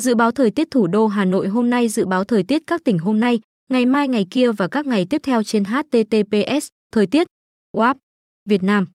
Dự báo thời tiết thủ đô Hà Nội hôm nay dự báo thời tiết các tỉnh hôm nay, ngày mai ngày kia và các ngày tiếp theo trên HTTPS Thời tiết WAP Việt Nam.